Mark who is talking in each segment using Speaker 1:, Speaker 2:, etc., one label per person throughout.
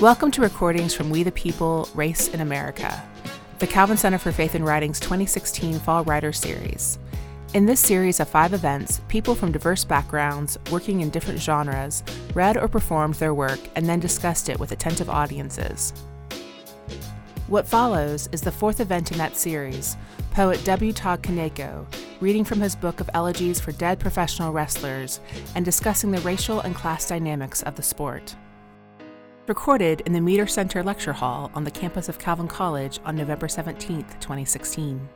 Speaker 1: Welcome to recordings from We the People Race in America, the Calvin Center for Faith and Writing's 2016 Fall Writer Series. In this series of five events, people from diverse backgrounds, working in different genres, read or performed their work and then discussed it with attentive audiences. What follows is the fourth event in that series, poet W. Todd Kaneko reading from his book of elegies for dead professional wrestlers and discussing the racial and class dynamics of the sport. Recorded in the Meeter Center Lecture Hall on the campus of Calvin College on November 17, 2016.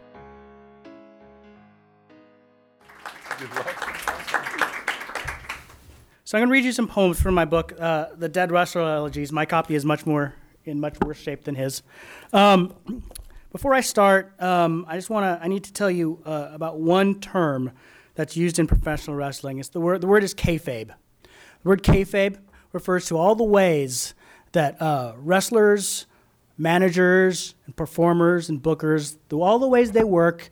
Speaker 2: So I'm going to read you some poems from my book, uh, The Dead Wrestler Elegies. My copy is much more in much worse shape than his. Um, before I start, um, I just want to, I need to tell you uh, about one term that's used in professional wrestling. It's the word, the word is kayfabe. The word kayfabe refers to all the ways that uh, wrestlers, managers, and performers and bookers, through all the ways they work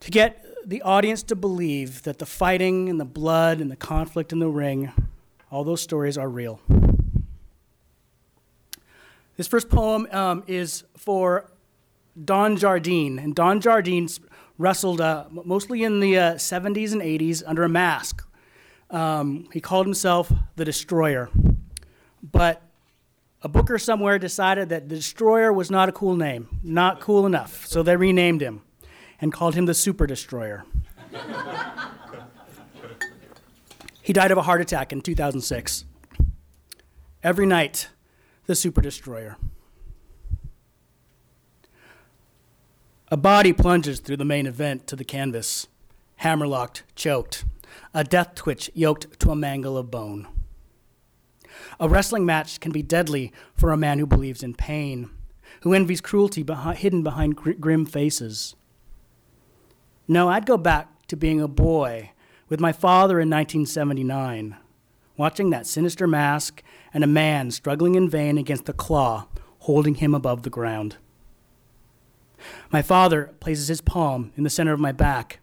Speaker 2: to get the audience to believe that the fighting and the blood and the conflict in the ring, all those stories are real. This first poem um, is for Don Jardine. And Don Jardine wrestled uh, mostly in the uh, 70s and 80s under a mask. Um, he called himself the Destroyer. But a booker somewhere decided that the Destroyer was not a cool name, not cool enough. So they renamed him and called him the Super Destroyer. he died of a heart attack in 2006. Every night, the Super Destroyer. A body plunges through the main event to the canvas, hammerlocked, choked, a death twitch yoked to a mangle of bone. A wrestling match can be deadly for a man who believes in pain, who envies cruelty hidden behind gr- grim faces. No, I'd go back to being a boy with my father in 1979, watching that sinister mask and a man struggling in vain against the claw holding him above the ground. My father places his palm in the center of my back,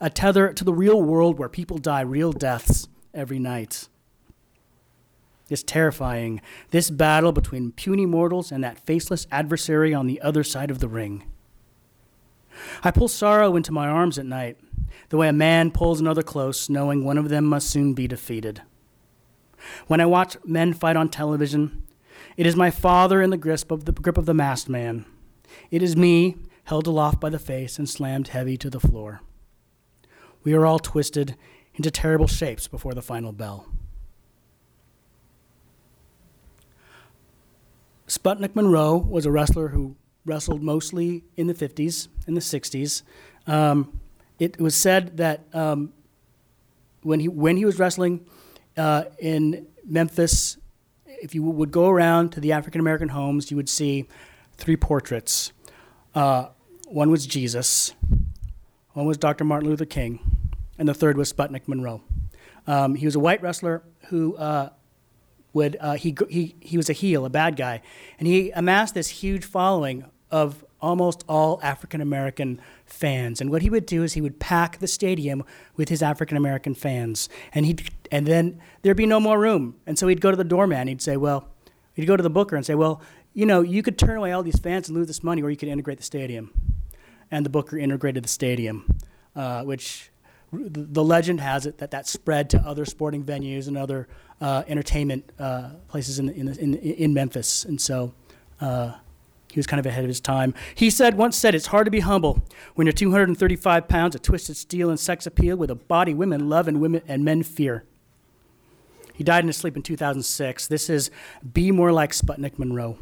Speaker 2: a tether to the real world where people die real deaths every night. It's terrifying, this battle between puny mortals and that faceless adversary on the other side of the ring. I pull sorrow into my arms at night, the way a man pulls another close, knowing one of them must soon be defeated. When I watch men fight on television, it is my father in the grip of the, grip of the masked man it is me, held aloft by the face and slammed heavy to the floor. We are all twisted into terrible shapes before the final bell. Sputnik Monroe was a wrestler who wrestled mostly in the 50s and the 60s. Um, it was said that um, when, he, when he was wrestling uh, in Memphis, if you would go around to the African American homes, you would see three portraits. Uh, one was Jesus, one was Dr. Martin Luther King, and the third was Sputnik Monroe. Um, he was a white wrestler who uh, would uh, he, he he was a heel, a bad guy, and he amassed this huge following of almost all African American fans. And what he would do is he would pack the stadium with his African American fans, and he and then there'd be no more room, and so he'd go to the doorman. He'd say, "Well," he'd go to the booker and say, "Well, you know, you could turn away all these fans and lose this money, or you could integrate the stadium. And the Booker integrated the stadium, uh, which the legend has it that that spread to other sporting venues and other uh, entertainment uh, places in, in, in, in, Memphis. And so uh, he was kind of ahead of his time. He said, once said, it's hard to be humble when you're 235 pounds of twisted steel and sex appeal with a body women love and women and men fear. He died in his sleep in 2006. This is Be More Like Sputnik Monroe.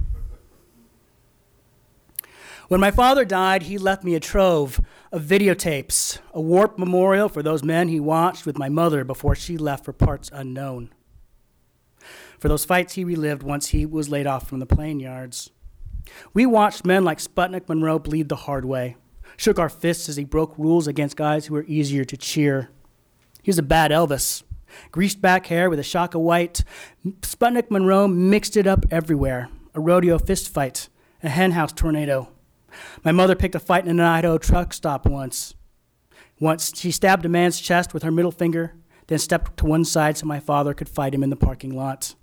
Speaker 2: When my father died, he left me a trove of videotapes, a warped memorial for those men he watched with my mother before she left for parts unknown. For those fights he relived once he was laid off from the playing yards. We watched men like Sputnik Monroe bleed the hard way, shook our fists as he broke rules against guys who were easier to cheer. He was a bad Elvis. Greased back hair with a shock of white. Sputnik Monroe mixed it up everywhere. A rodeo fist fight, a henhouse tornado, my mother picked a fight in an Idaho truck stop once. Once she stabbed a man's chest with her middle finger, then stepped to one side so my father could fight him in the parking lot.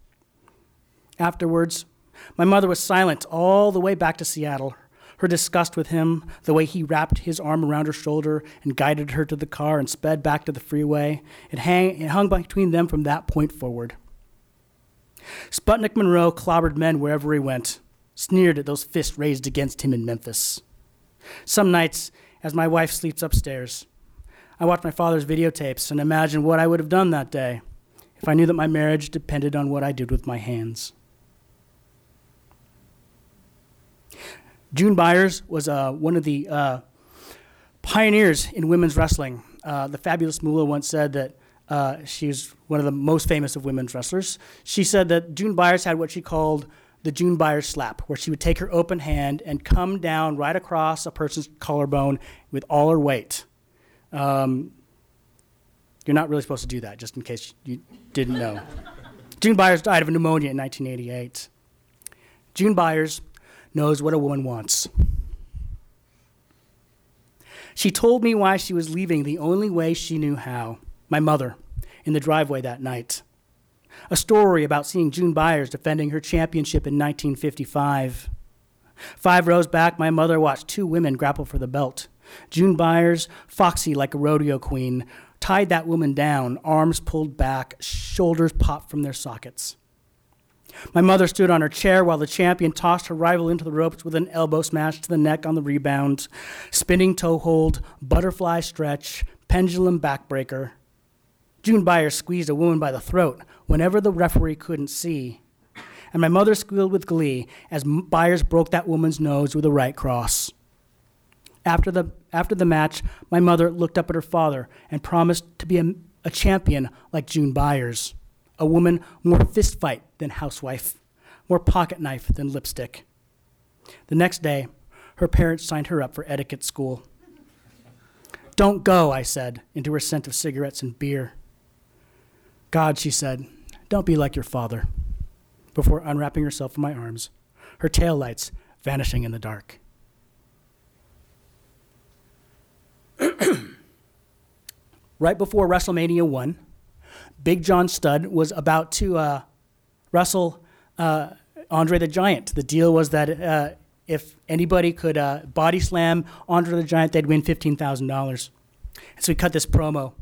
Speaker 2: Afterwards, My mother was silent all the way back to Seattle. Her disgust with him, the way he wrapped his arm around her shoulder and guided her to the car and sped back to the freeway, it, hang, it hung between them from that point forward. Sputnik Monroe clobbered men wherever he went, sneered at those fists raised against him in Memphis. Some nights, as my wife sleeps upstairs, I watch my father's videotapes and imagine what I would have done that day if I knew that my marriage depended on what I did with my hands. June Byers was uh, one of the uh, pioneers in women's wrestling. Uh, the fabulous Moolah once said that uh, she's one of the most famous of women's wrestlers. She said that June Byers had what she called the June Byers slap, where she would take her open hand and come down right across a person's collarbone with all her weight. Um, you're not really supposed to do that, just in case you didn't know. June Byers died of pneumonia in 1988. June Byers knows what a woman wants. She told me why she was leaving the only way she knew how my mother, in the driveway that night. A story about seeing June Byers defending her championship in 1955. Five rows back, my mother watched two women grapple for the belt. June Byers, foxy like a rodeo queen, tied that woman down, arms pulled back, shoulders popped from their sockets. My mother stood on her chair while the champion tossed her rival into the ropes with an elbow smash to the neck on the rebound, spinning toe hold, butterfly stretch, pendulum backbreaker. June Byers squeezed a woman by the throat whenever the referee couldn't see. And my mother squealed with glee as Byers broke that woman's nose with a right cross. After the, after the match, my mother looked up at her father and promised to be a, a champion like June Byers, a woman more fistfight than housewife, more pocket knife than lipstick. The next day, her parents signed her up for etiquette school. Don't go, I said, into her scent of cigarettes and beer. God, she said, don't be like your father, before unwrapping herself in my arms, her tail lights vanishing in the dark. right before WrestleMania 1, Big John Studd was about to uh, wrestle uh, Andre the Giant. The deal was that uh, if anybody could uh, body slam Andre the Giant, they'd win $15,000. So he cut this promo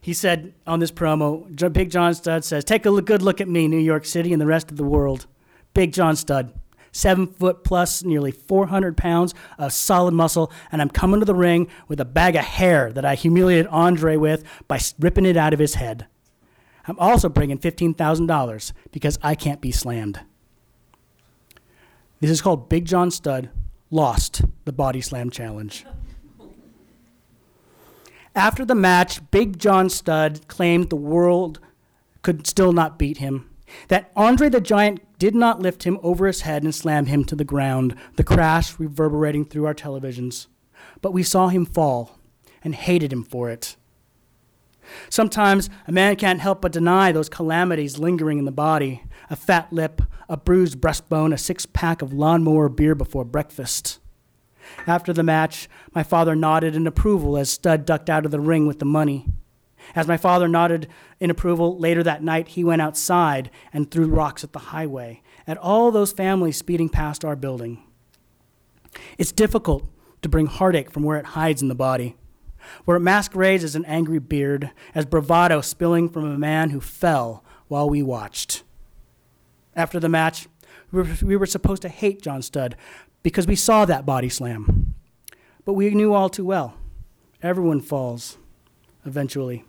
Speaker 2: he said on this promo, Big John Studd says, Take a good look at me, New York City, and the rest of the world. Big John Studd, seven foot plus, nearly 400 pounds of solid muscle, and I'm coming to the ring with a bag of hair that I humiliated Andre with by ripping it out of his head. I'm also bringing $15,000 because I can't be slammed. This is called Big John Studd Lost the Body Slam Challenge. After the match, Big John Studd claimed the world could still not beat him. That Andre the Giant did not lift him over his head and slam him to the ground, the crash reverberating through our televisions. But we saw him fall and hated him for it. Sometimes a man can't help but deny those calamities lingering in the body a fat lip, a bruised breastbone, a six pack of lawnmower beer before breakfast. After the match, my father nodded in approval as Studd ducked out of the ring with the money. As my father nodded in approval, later that night he went outside and threw rocks at the highway, at all those families speeding past our building. It's difficult to bring heartache from where it hides in the body, where it masquerades as an angry beard, as bravado spilling from a man who fell while we watched. After the match, we were, supposed to hate John Studd because we saw that body slam. But we knew all too well everyone falls eventually.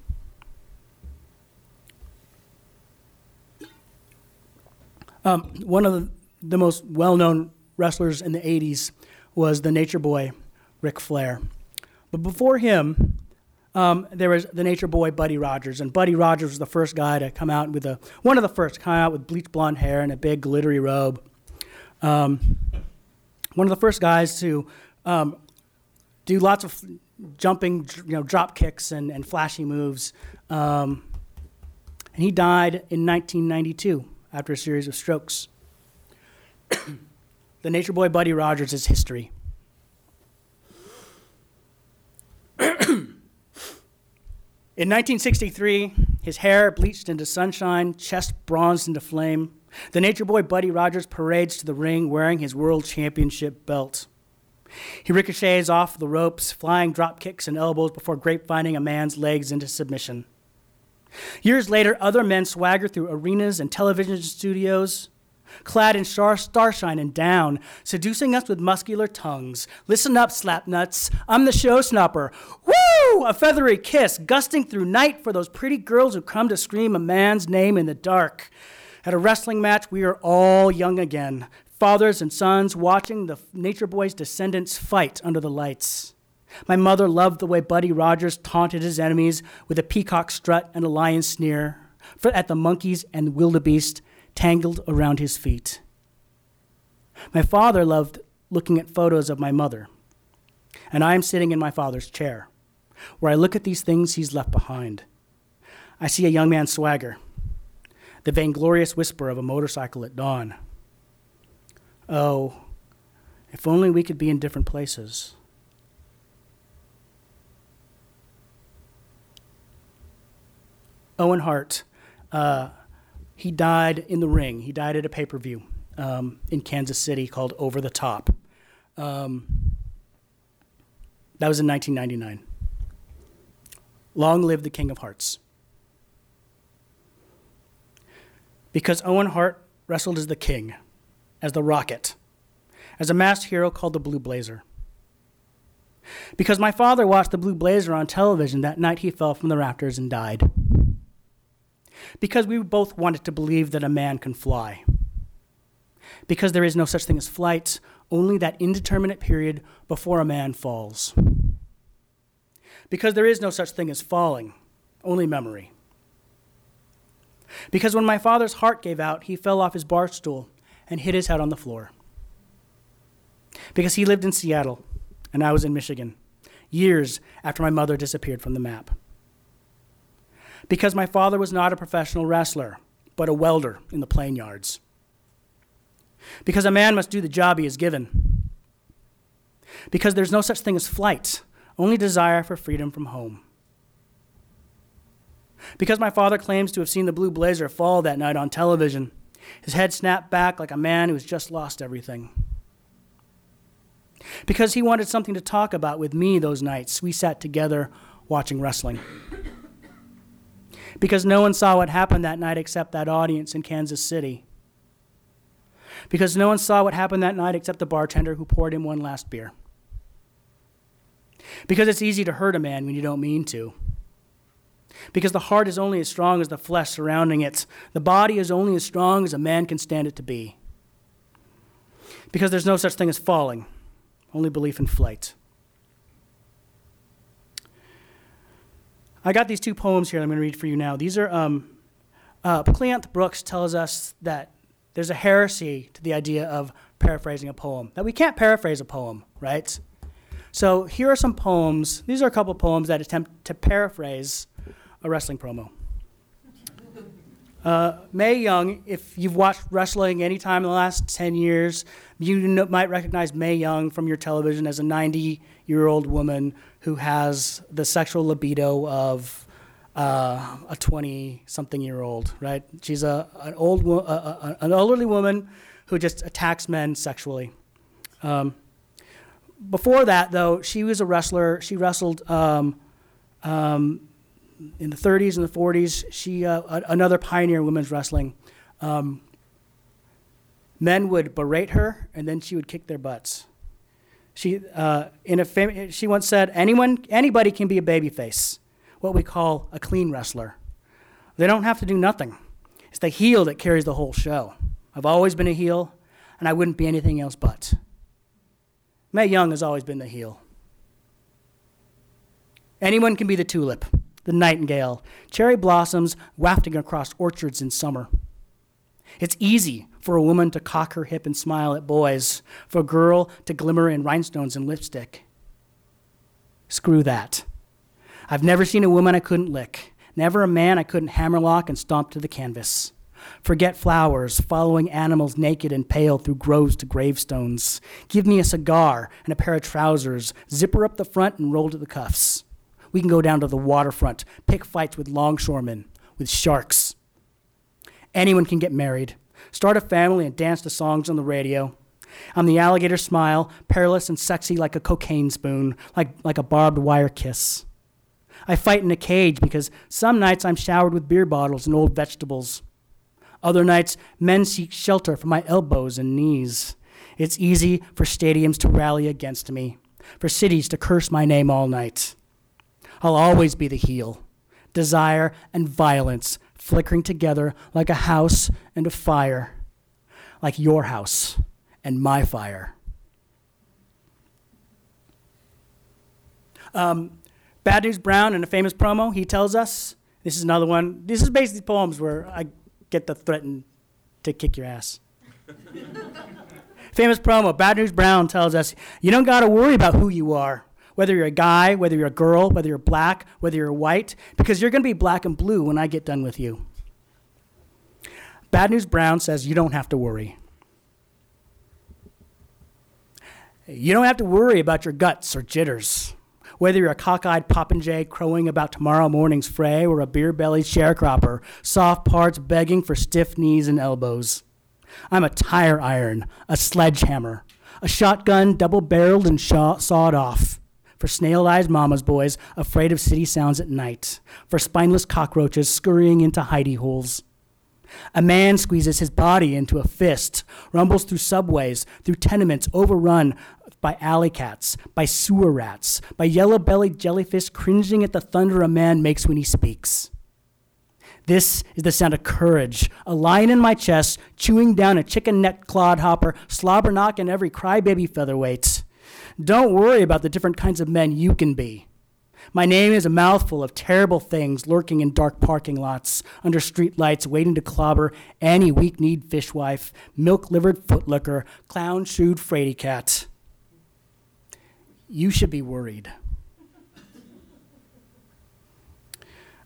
Speaker 2: Um, one of the, the most well known wrestlers in the 80s was the Nature Boy, Ric Flair. But before him, um, there was the Nature Boy Buddy Rogers, and Buddy Rogers was the first guy to come out with a one of the first to come out with bleach blonde hair and a big glittery robe. Um, one of the first guys to um, do lots of jumping, you know, drop kicks and, and flashy moves. Um, and he died in 1992 after a series of strokes. the Nature Boy Buddy Rogers is history. In 1963, his hair bleached into sunshine, chest bronzed into flame. The nature boy Buddy Rogers parades to the ring wearing his world championship belt. He ricochets off the ropes, flying drop kicks and elbows before grapevining a man's legs into submission. Years later, other men swagger through arenas and television studios, clad in star- starshine and down, seducing us with muscular tongues. Listen up, slapnuts. I'm the show snapper. Woo! A feathery kiss gusting through night for those pretty girls who come to scream a man's name in the dark. At a wrestling match, we are all young again, fathers and sons watching the Nature Boy's descendants fight under the lights. My mother loved the way Buddy Rogers taunted his enemies with a peacock strut and a lion sneer at the monkeys and wildebeest tangled around his feet. My father loved looking at photos of my mother, and I am sitting in my father's chair, where I look at these things he's left behind. I see a young man's swagger, the vainglorious whisper of a motorcycle at dawn. Oh, if only we could be in different places. Owen Hart, uh, he died in the ring. He died at a pay per view um, in Kansas City called Over the Top. Um, that was in 1999. Long live the King of Hearts. Because Owen Hart wrestled as the king, as the rocket, as a masked hero called the Blue Blazer. Because my father watched the Blue Blazer on television that night he fell from the rafters and died because we both wanted to believe that a man can fly. Because there is no such thing as flight, only that indeterminate period before a man falls. Because there is no such thing as falling, only memory. Because when my father's heart gave out, he fell off his bar stool and hit his head on the floor. Because he lived in Seattle and I was in Michigan, years after my mother disappeared from the map because my father was not a professional wrestler, but a welder in the plane yards. Because a man must do the job he is given. Because there's no such thing as flight, only desire for freedom from home. Because my father claims to have seen the blue blazer fall that night on television, his head snapped back like a man who has just lost everything. Because he wanted something to talk about with me those nights, we sat together watching wrestling because no one saw what happened that night except that audience in Kansas City. Because no one saw what happened that night except the bartender who poured him one last beer. Because it's easy to hurt a man when you don't mean to. Because the heart is only as strong as the flesh surrounding it. The body is only as strong as a man can stand it to be. Because there's no such thing as falling, only belief in flight. I got these two poems here I'm going to read for you now. These are, um, uh, Cleanth Brooks tells us that there's a heresy to the idea of paraphrasing a poem, that we can't paraphrase a poem, right? So here are some poems. These are a couple poems that attempt to paraphrase a wrestling promo. Uh, Mae Young, if you've watched wrestling any time in the last 10 years, you know, might recognize Mae Young from your television as a 90 year old woman who has the sexual libido of uh, a 20 something year old, right? She's a, an, old wo- an elderly woman who just attacks men sexually. Um, before that, though, she was a wrestler. She wrestled um, um, in the 30s and the 40s. She uh, another pioneer in women's wrestling. Um, men would berate her, and then she would kick their butts. She, uh, in a fam- she once said, Anyone, anybody can be a babyface, what we call a clean wrestler. They don't have to do nothing. It's the heel that carries the whole show. I've always been a heel, and I wouldn't be anything else but. Mae Young has always been the heel. Anyone can be the tulip, the nightingale, cherry blossoms wafting across orchards in summer. It's easy for a woman to cock her hip and smile at boys, for a girl to glimmer in rhinestones and lipstick. Screw that. I've never seen a woman I couldn't lick, never a man I couldn't hammerlock and stomp to the canvas. Forget flowers, following animals naked and pale through groves to gravestones. Give me a cigar and a pair of trousers, zipper up the front and roll to the cuffs. We can go down to the waterfront, pick fights with longshoremen, with sharks. Anyone can get married, start a family, and dance to songs on the radio. I'm the alligator smile, perilous and sexy like a cocaine spoon, like, like a barbed wire kiss. I fight in a cage because some nights I'm showered with beer bottles and old vegetables. Other nights, men seek shelter from my elbows and knees. It's easy for stadiums to rally against me, for cities to curse my name all night. I'll always be the heel. Desire and violence flickering together like a house and a fire, like your house and my fire. Um, Bad News Brown in a famous promo, he tells us this is another one. This is basically poems where I get the threaten to kick your ass. famous promo, Bad News Brown tells us you don't got to worry about who you are, whether you're a guy, whether you're a girl, whether you're black, whether you're white, because you're going to be black and blue when I get done with you. Bad News Brown says you don't have to worry. You don't have to worry about your guts or jitters. Whether you're a cockeyed popinjay crowing about tomorrow morning's fray or a beer bellied sharecropper, soft parts begging for stiff knees and elbows. I'm a tire iron, a sledgehammer, a shotgun double barreled and sawed off. For snail eyed mama's boys afraid of city sounds at night, for spineless cockroaches scurrying into hidey holes. A man squeezes his body into a fist, rumbles through subways, through tenements overrun by alley cats, by sewer rats, by yellow bellied jellyfish cringing at the thunder a man makes when he speaks. This is the sound of courage, a lion in my chest, chewing down a chicken neck clodhopper, slobber knocking every crybaby featherweight. Don't worry about the different kinds of men you can be. My name is a mouthful of terrible things lurking in dark parking lots, under street lights, waiting to clobber any weak kneed fishwife, milk livered footlicker, clown shoed fraidy cat you should be worried.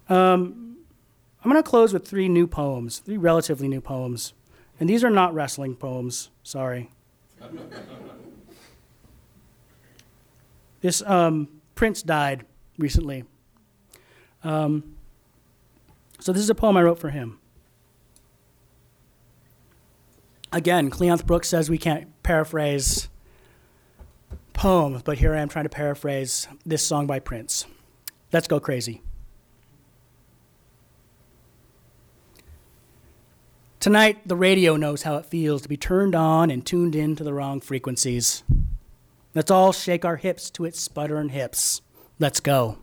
Speaker 2: Um, I'm going to close with three new poems, three relatively new poems. And these are not wrestling poems, sorry. this um, Prince died recently. Um, so this is a poem I wrote for him. Again, Cleanth Brooks says we can't paraphrase poem, but here I am trying to paraphrase this song by Prince. Let's go crazy. Tonight, the radio knows how it feels to be turned on and tuned in to the wrong frequencies. Let's all shake our hips to its sputtering hips. Let's go.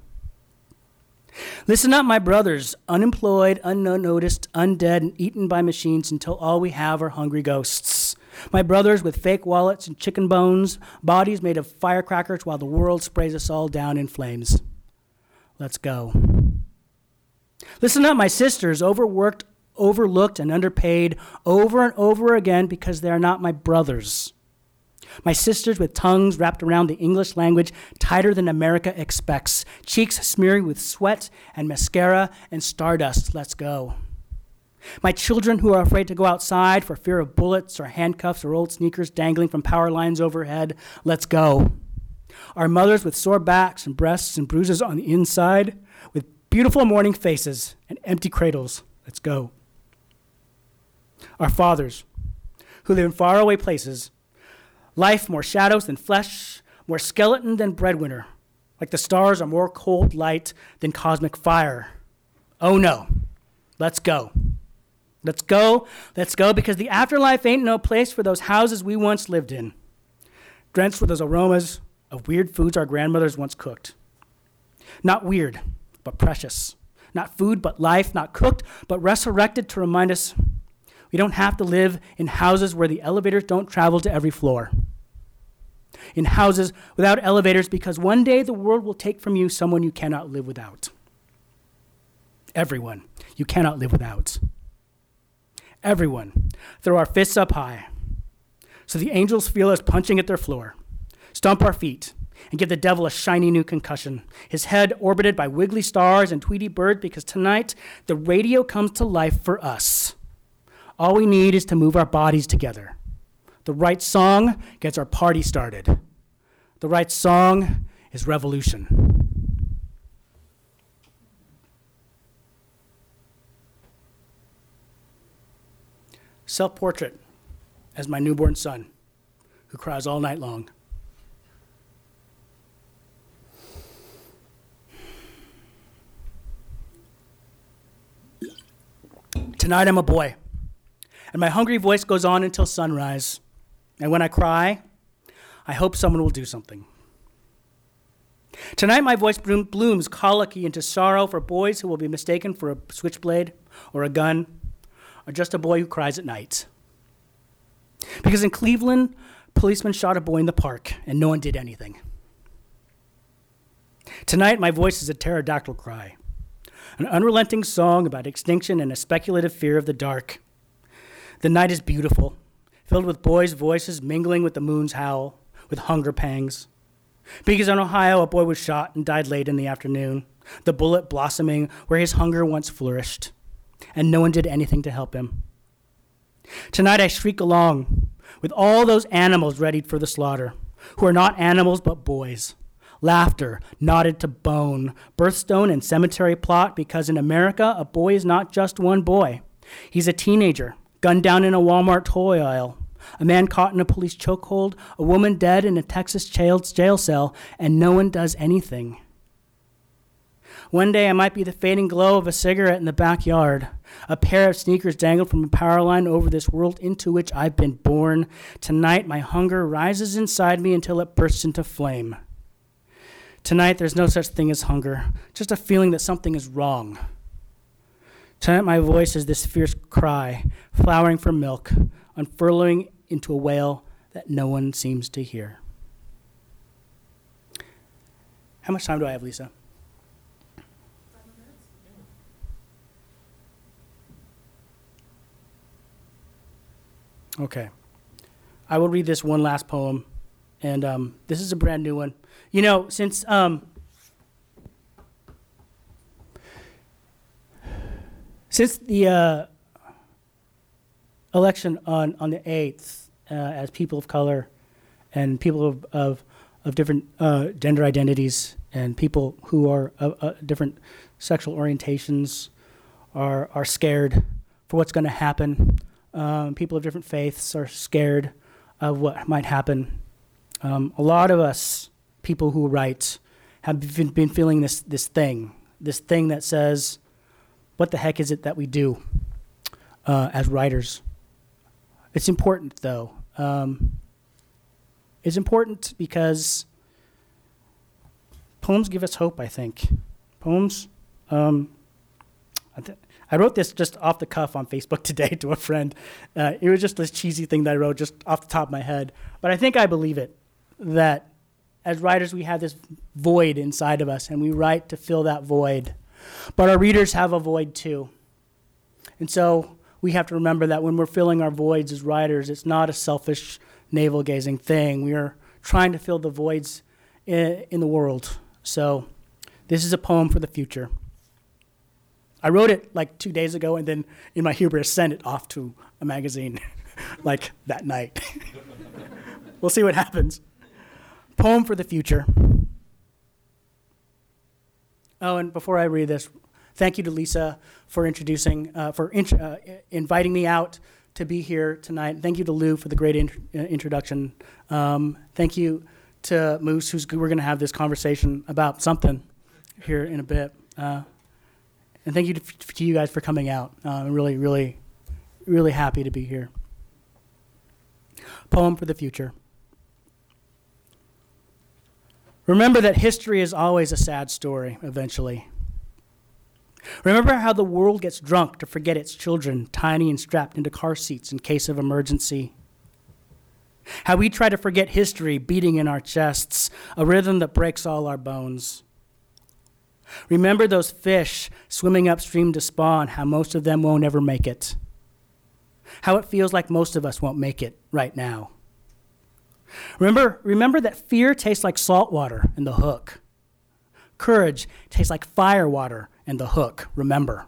Speaker 2: Listen up, my brothers, unemployed, unnoticed, undead, and eaten by machines until all we have are hungry ghosts. My brothers with fake wallets and chicken bones, bodies made of firecrackers while the world sprays us all down in flames. Let's go. Listen up, my sisters, overworked, overlooked, and underpaid over and over again because they are not my brothers. My sisters with tongues wrapped around the English language tighter than America expects, cheeks smearing with sweat and mascara and stardust. Let's go. My children who are afraid to go outside for fear of bullets or handcuffs or old sneakers dangling from power lines overhead, let's go. Our mothers with sore backs and breasts and bruises on the inside, with beautiful morning faces and empty cradles, let's go. Our fathers who live in faraway places, life more shadows than flesh, more skeleton than breadwinner, like the stars are more cold light than cosmic fire. Oh no, let's go. Let's go, let's go, because the afterlife ain't no place for those houses we once lived in, drenched with those aromas of weird foods our grandmothers once cooked. Not weird, but precious. Not food, but life. Not cooked, but resurrected to remind us we don't have to live in houses where the elevators don't travel to every floor. In houses without elevators, because one day the world will take from you someone you cannot live without. Everyone you cannot live without everyone, throw our fists up high so the angels feel us punching at their floor, stomp our feet, and give the devil a shiny new concussion, his head orbited by wiggly stars and tweety birds, because tonight the radio comes to life for us. All we need is to move our bodies together. The right song gets our party started. The right song is revolution. self portrait as my newborn son who cries all night long. Tonight I'm a boy, and my hungry voice goes on until sunrise. And when I cry, I hope someone will do something. Tonight my voice blooms colicky into sorrow for boys who will be mistaken for a switchblade or a gun or just a boy who cries at night. Because in Cleveland, policemen shot a boy in the park and no one did anything. Tonight my voice is a pterodactyl cry an unrelenting song about extinction and a speculative fear of the dark. The night is beautiful, filled with boys' voices mingling with the moon's howl, with hunger pangs. Because in Ohio, a boy was shot and died late in the afternoon, the bullet blossoming where his hunger once flourished, and no one did anything to help him. Tonight I shriek along with all those animals readied for the slaughter, who are not animals but boys laughter, knotted to bone, birthstone and cemetery plot because in America, a boy is not just one boy. He's a teenager, gunned down in a Walmart toy aisle, a man caught in a police chokehold, a woman dead in a Texas jail cell, and no one does anything. One day I might be the fading glow of a cigarette in the backyard, a pair of sneakers dangled from a power line over this world into which I've been born. Tonight my hunger rises inside me until it bursts into flame. Tonight, there's no such thing as hunger, just a feeling that something is wrong. Tonight, my voice is this fierce cry, flowering for milk, unfurling into a wail that no one seems to hear. How much time do I have, Lisa? Okay. I will read this one last poem, and um, this is a brand new one. You know, since um, since the uh, election on, on the 8th, uh, as people of color and people of, of, of different uh, gender identities and people who are of different sexual orientations are, are scared for what's going to happen. Um, people of different faiths are scared of what might happen. Um, a lot of us people who write have been, been feeling this, this thing, this thing that says, what the heck is it that we do uh, as writers? It's important, though. Um, it's important because poems give us hope, I think. Poems, um, I, th- I, wrote this just off the cuff on Facebook today to a friend. Uh, it was just this cheesy thing that I wrote just off the top of my head. But I think I believe it that as writers, we have this void inside of us, and we write to fill that void. But our readers have a void too. And so we have to remember that when we're filling our voids as writers, it's not a selfish, navel gazing thing. We are trying to fill the voids in, in the world. So this is a poem for the future. I wrote it like two days ago, and then in my hubris, sent it off to a magazine like that night. we'll see what happens. Poem for the future. Oh, and before I read this, thank you to Lisa for introducing, uh, for uh, inviting me out to be here tonight. Thank you to Lou for the great uh, introduction. Um, thank you to Moose, who's we're going to have this conversation about something here in a bit. Uh, and thank you to, to, you guys for coming out. Uh, I'm really, really, really happy to be here. Poem for the future. Remember that history is always a sad story, eventually. Remember how the world gets drunk to forget its children, tiny and strapped into car seats in case of emergency. How we try to forget history beating in our chests, a rhythm that breaks all our bones. Remember those fish swimming upstream to spawn, how most of them won't ever make it. How it feels like most of us won't make it right now. Remember, remember that fear tastes like salt water in the hook. Courage tastes like fire water in the hook. Remember.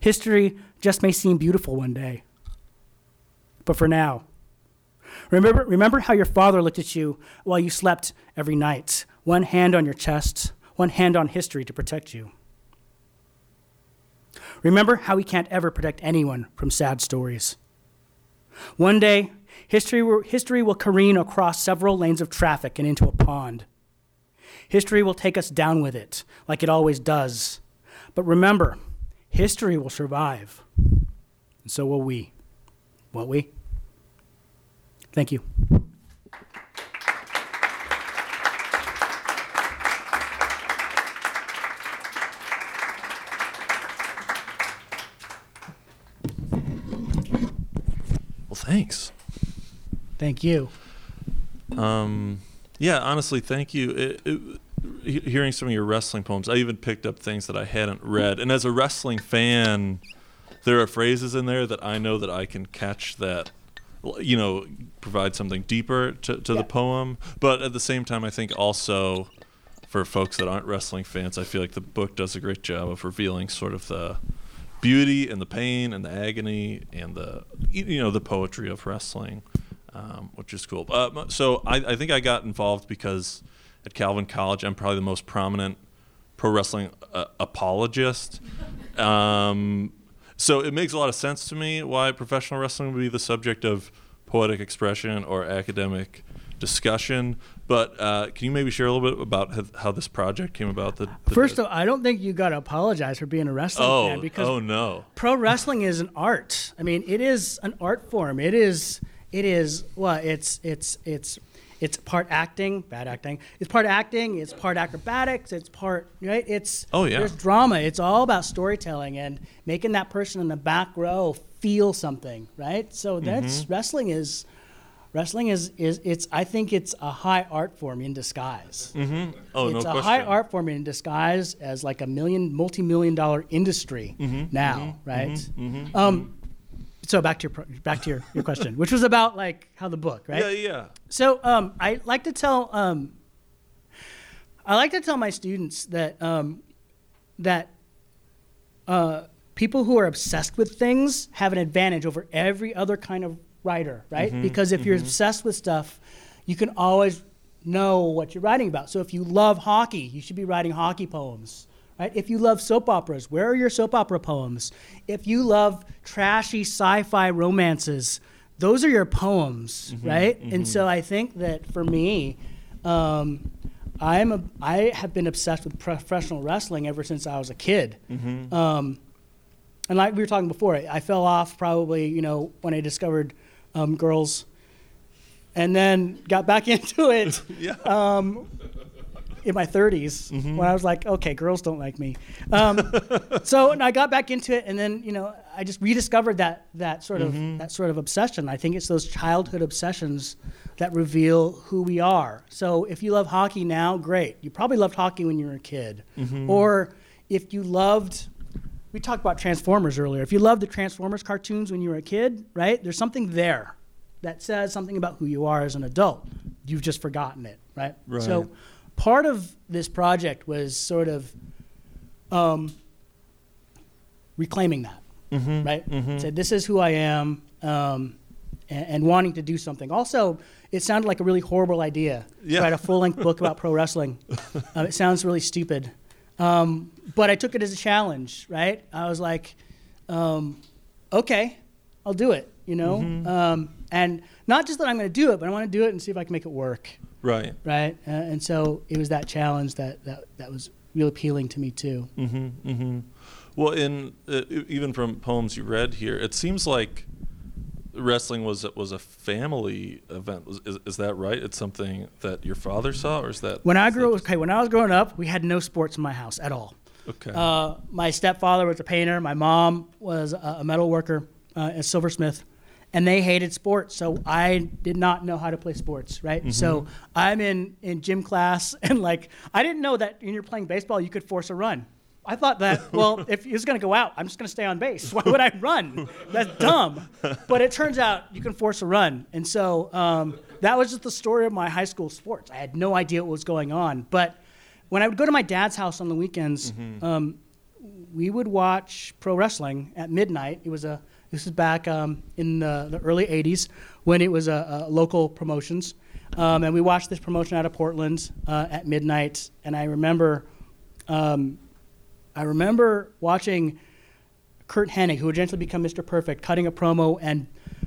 Speaker 2: History just may seem beautiful one day. But for now, remember, remember how your father looked at you while you slept every night, one hand on your chest, one hand on history to protect you. Remember how we can't ever protect anyone from sad stories. One day, history will, history will careen across several lanes of traffic and into a pond. History will take us down with it, like it always does. But remember, history will survive. And so will we. Won't we? Thank you.
Speaker 3: Well, thanks.
Speaker 2: Thank you.
Speaker 3: Um, yeah, honestly, thank you. It, it, hearing some of your wrestling poems, I even picked up things that I hadn't read. And as a wrestling fan, there are phrases in there that I know that I can catch that, you know, provide something deeper to, to
Speaker 2: Yeah.
Speaker 3: the poem. But at the same time, I think also for folks that aren't wrestling fans, I feel like the book does a great job of revealing sort of the beauty and the pain and the agony and the you you know the poetry of wrestling, um, which is cool. Uh, so I, I think I got involved because at Calvin College I'm probably the most prominent pro wrestling uh, apologist. Um, so it makes a lot of sense to me why professional wrestling would be the subject of poetic expression or academic discussion. But uh, can you maybe share a little bit about how, how this project came about? The, the-
Speaker 2: First of all, I don't think you got to apologize for being a wrestling
Speaker 3: oh,
Speaker 2: fan because
Speaker 3: oh no.
Speaker 2: pro wrestling is an art. I mean, it is an art form. It is it is what it's it's it's it's part acting, bad acting. It's part acting. It's part acrobatics. It's part right. It's
Speaker 3: Oh, yeah.
Speaker 2: There's drama. It's all about storytelling and making that person in the back row feel something, right? So that's
Speaker 3: Mm-hmm.
Speaker 2: wrestling is. Wrestling is, is it's I think it's a high art form in disguise.
Speaker 3: Mm-hmm. Oh,
Speaker 2: it's
Speaker 3: no
Speaker 2: a
Speaker 3: question.
Speaker 2: high art form in disguise as like a million, multi-million dollar industry
Speaker 3: Mm-hmm.
Speaker 2: now, right? Um, so back to your back to your, your question, which was about like how the book, right?
Speaker 3: Yeah, yeah.
Speaker 2: So um, I like to tell um, I like to tell my students that um, that uh, people who are obsessed with things have an advantage over every other kind of writer, right? Because if you're obsessed with stuff, you can always know what you're writing about. So if you love hockey, you should be writing hockey poems. Right? If you love soap operas, where are your soap opera poems? If you love trashy sci-fi romances, those are your poems, right? And so I think that for me, um, I'm a, I have been obsessed with professional wrestling ever since I was a kid. Um, and like we were talking before, I fell off probably, you know, when I discovered um, girls, and then got back into it
Speaker 3: Yeah.
Speaker 2: In my 30s mm-hmm. when I was like, okay, girls don't like me. Um, so and I got back into it, and then you know I just rediscovered that that sort of mm-hmm. that sort of obsession. I think it's those childhood obsessions that reveal who we are. So if you love hockey now, great. You probably loved hockey when you were a kid, mm-hmm. or if you loved. We talked about Transformers earlier. If you loved the Transformers cartoons when you were a kid, right? There's something there that says something about who you are as an adult. You've just forgotten it, right?
Speaker 3: Right.
Speaker 2: So part of this project was sort of um, reclaiming that,
Speaker 3: Mm-hmm.
Speaker 2: right? Said, this is who I am, um, and, and wanting to do something. Also, it sounded like a really horrible idea
Speaker 3: Yeah.
Speaker 2: to write a full length book about pro wrestling. Uh, it sounds really stupid. Um, but I took it as a challenge, right? I was like, um, okay, I'll do it, you know? Um, and not just that I'm going to do it, but I want to do it and see if I can make it work
Speaker 3: Right.
Speaker 2: right? Uh, and so it was that challenge that, that, that was real appealing to me too.
Speaker 3: Mm-hmm, mm-hmm. Well, in uh, even from poems you read here, it seems like wrestling was was a family event. Was- Is, is that right? It's something that your father saw, or is that
Speaker 2: When I grew
Speaker 3: that-
Speaker 2: okay, when I was growing up, we had no sports in my house at all.
Speaker 3: Okay.
Speaker 2: Uh, my stepfather was a painter. My mom was a, a metal worker, uh, a silversmith, and they hated sports. So I did not know how to play sports, right? So I'm in, in gym class, and like I didn't know that when you're playing baseball, you could force a run. I thought that, well, if he was going to go out, I'm just going to stay on base. Why would I run? That's dumb. But it turns out you can force a run. And so um, that was just the story of my high school sports. I had no idea what was going on. But when I would go to my dad's house on the weekends, um, we would watch pro wrestling at midnight. It was a this is back um, in the, the early '80s when it was a, a local promotions, um, and we watched this promotion out of Portland uh, at midnight. And I remember, um, I remember watching Curt Hennig, who would eventually become Mr. Perfect, cutting a promo, and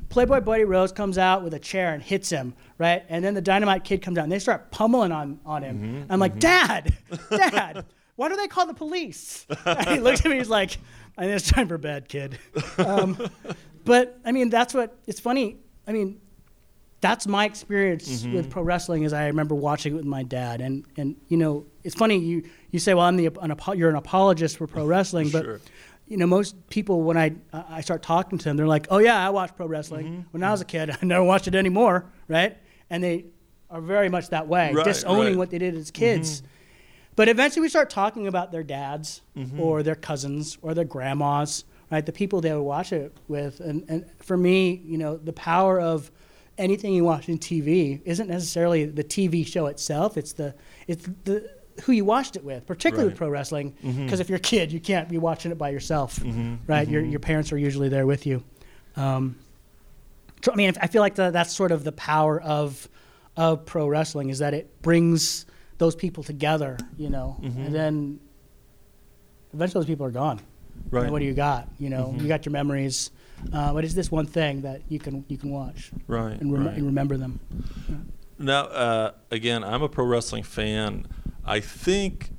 Speaker 2: Playboy Buddy Rose comes out with a chair and hits him, right? And then the Dynamite Kid comes out and they start pummeling on, on him.
Speaker 3: Mm-hmm,
Speaker 2: I'm like, Dad, Dad, why do they call the police? And he looks at me, he's like, I think it's time for bed, kid. Um, but I mean, that's what, it's funny. I mean, that's my experience
Speaker 3: Mm-hmm.
Speaker 2: with pro wrestling is I remember watching it with my dad. And, and you know, it's funny, you, you say, well, I'm the, an, apo- you're an apologist for pro wrestling, but
Speaker 3: Sure.
Speaker 2: you know, most people when I I start talking to them, they're like, "Oh yeah, I watched pro wrestling
Speaker 3: Mm-hmm.
Speaker 2: when I was a kid. I never watched it anymore." Right? And they are very much that way,
Speaker 3: Right,
Speaker 2: disowning
Speaker 3: right. Mm-hmm.
Speaker 2: what they did as kids. But eventually, we start talking about their dads
Speaker 3: Mm-hmm.
Speaker 2: or their cousins or their grandmas, right? The people they would watch it with. And and for me, you know, the power of anything you watch in TV isn't necessarily the TV show itself. It's the it's the who you watched it with, particularly with pro wrestling.
Speaker 3: Mm-hmm.
Speaker 2: Because if you're a kid, you can't be watching it by yourself, right? Your your parents are usually there with you. Um, so, I mean, I feel like the, that's sort of the power of of pro wrestling is that it brings those people together, you know,
Speaker 3: Mm-hmm.
Speaker 2: and then eventually those people are gone.
Speaker 3: Right.
Speaker 2: And what do you got? You know,
Speaker 3: Mm-hmm.
Speaker 2: you got your memories, uh, but it's this one thing that you can you can watch
Speaker 3: Right.
Speaker 2: and, rem-
Speaker 3: right.
Speaker 2: and remember them.
Speaker 3: Now, uh, again, I'm a pro wrestling fan. I think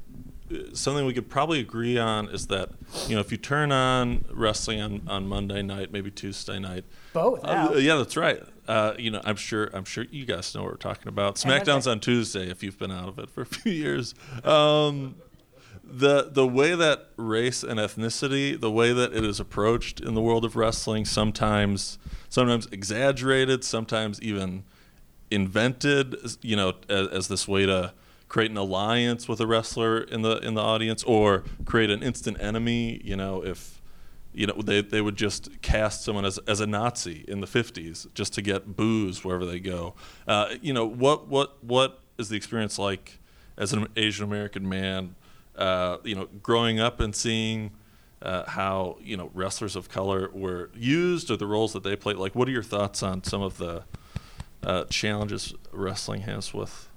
Speaker 3: uh, something we could probably agree on is that you know if you turn on wrestling on, on Monday night, maybe Tuesday night.
Speaker 2: Both.
Speaker 3: Uh, yeah, that's right. Uh, you know, I'm sure. I'm sure you guys know what we're talking about. SmackDown's on Tuesday if you've been out of it for a few years. Um, the the way that race and ethnicity, the way that it is approached in the world of wrestling, sometimes sometimes exaggerated, sometimes even invented, you know, as, as this way to create an alliance with a wrestler in the in the audience or create an instant enemy. You know, if you know they, they would just cast someone as, as a Nazi in the 50s just to get boos wherever they go. Uh, you know, what what what is the experience like as an Asian American man? Uh, you know, growing up and seeing. Uh, how you know wrestlers of color were used or the roles that they played like what are your thoughts on some of the uh, challenges wrestling has with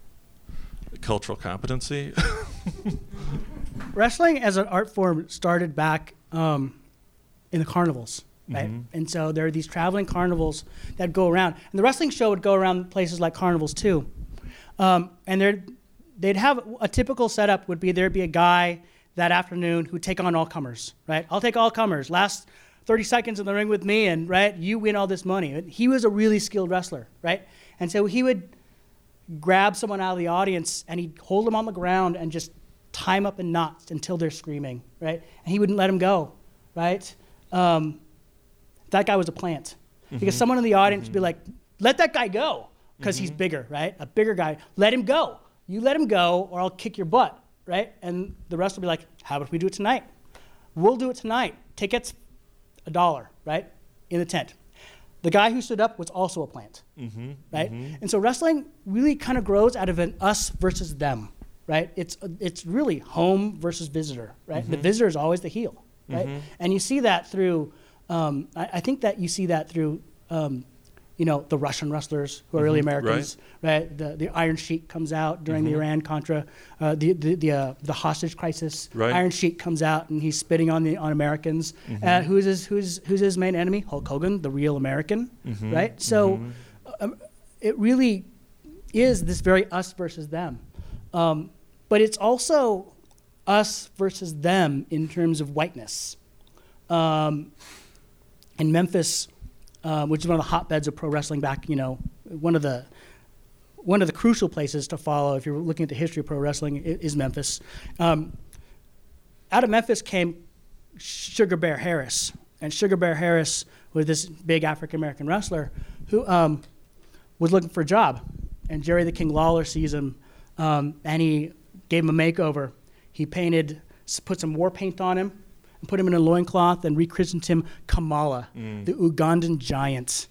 Speaker 3: cultural competency.
Speaker 2: wrestling as an art form started back um, in the carnivals, right? And so there are these traveling carnivals that go around, and the wrestling show would go around places like carnivals too. Um, and there, they'd have a typical setup would be there'd be a guy that afternoon who'd take on all comers, right? I'll take all comers. Last 30 seconds in the ring with me, and right, you win all this money. He was a really skilled wrestler, right? And so he would grab someone out of the audience and he'd hold them on the ground and just tie them up in knots until they're screaming, right? And he wouldn't let them go, right? Um, that guy was a plant. Because mm-hmm. someone in the audience would be mm-hmm. like, let that guy go, because he's mm-hmm. bigger, right? A bigger guy, let him go. You let him go, or I'll kick your butt, right? And the rest will be like, how about we do it tonight? We'll do it tonight. Tickets, a dollar, right? In the tent. The guy who stood up was also a plant, right? And so wrestling really kind of grows out of an us versus them, right? It's it's really home versus visitor, right? The visitor is always the heel, right? And you see that through. Um, I, I think that you see that through. Um, you know the Russian wrestlers who are really Americans, right? The the Iron Sheik comes out during the Iran Contra, uh, the the the, uh, the hostage crisis.
Speaker 3: Right.
Speaker 2: Iron Sheik comes out and he's spitting on the on Americans. Uh, who's his who's who's his main enemy? Hulk Hogan, the real American, right? So, um, it really is this very us versus them, um, but it's also us versus them in terms of whiteness. Um, in Memphis, um, which is one of the hotbeds of pro wrestling back, you know, one of the one of the crucial places to follow if you're looking at the history of pro wrestling is Memphis. Um, out of Memphis came Sugar Bear Harris, and Sugar Bear Harris was this big African American wrestler who um, was looking for a job, and Jerry the King Lawler sees him, um, and he gave him a makeover. He painted, put some war paint on him, and put him in a loincloth, and rechristened him Kamala, the Ugandan giant.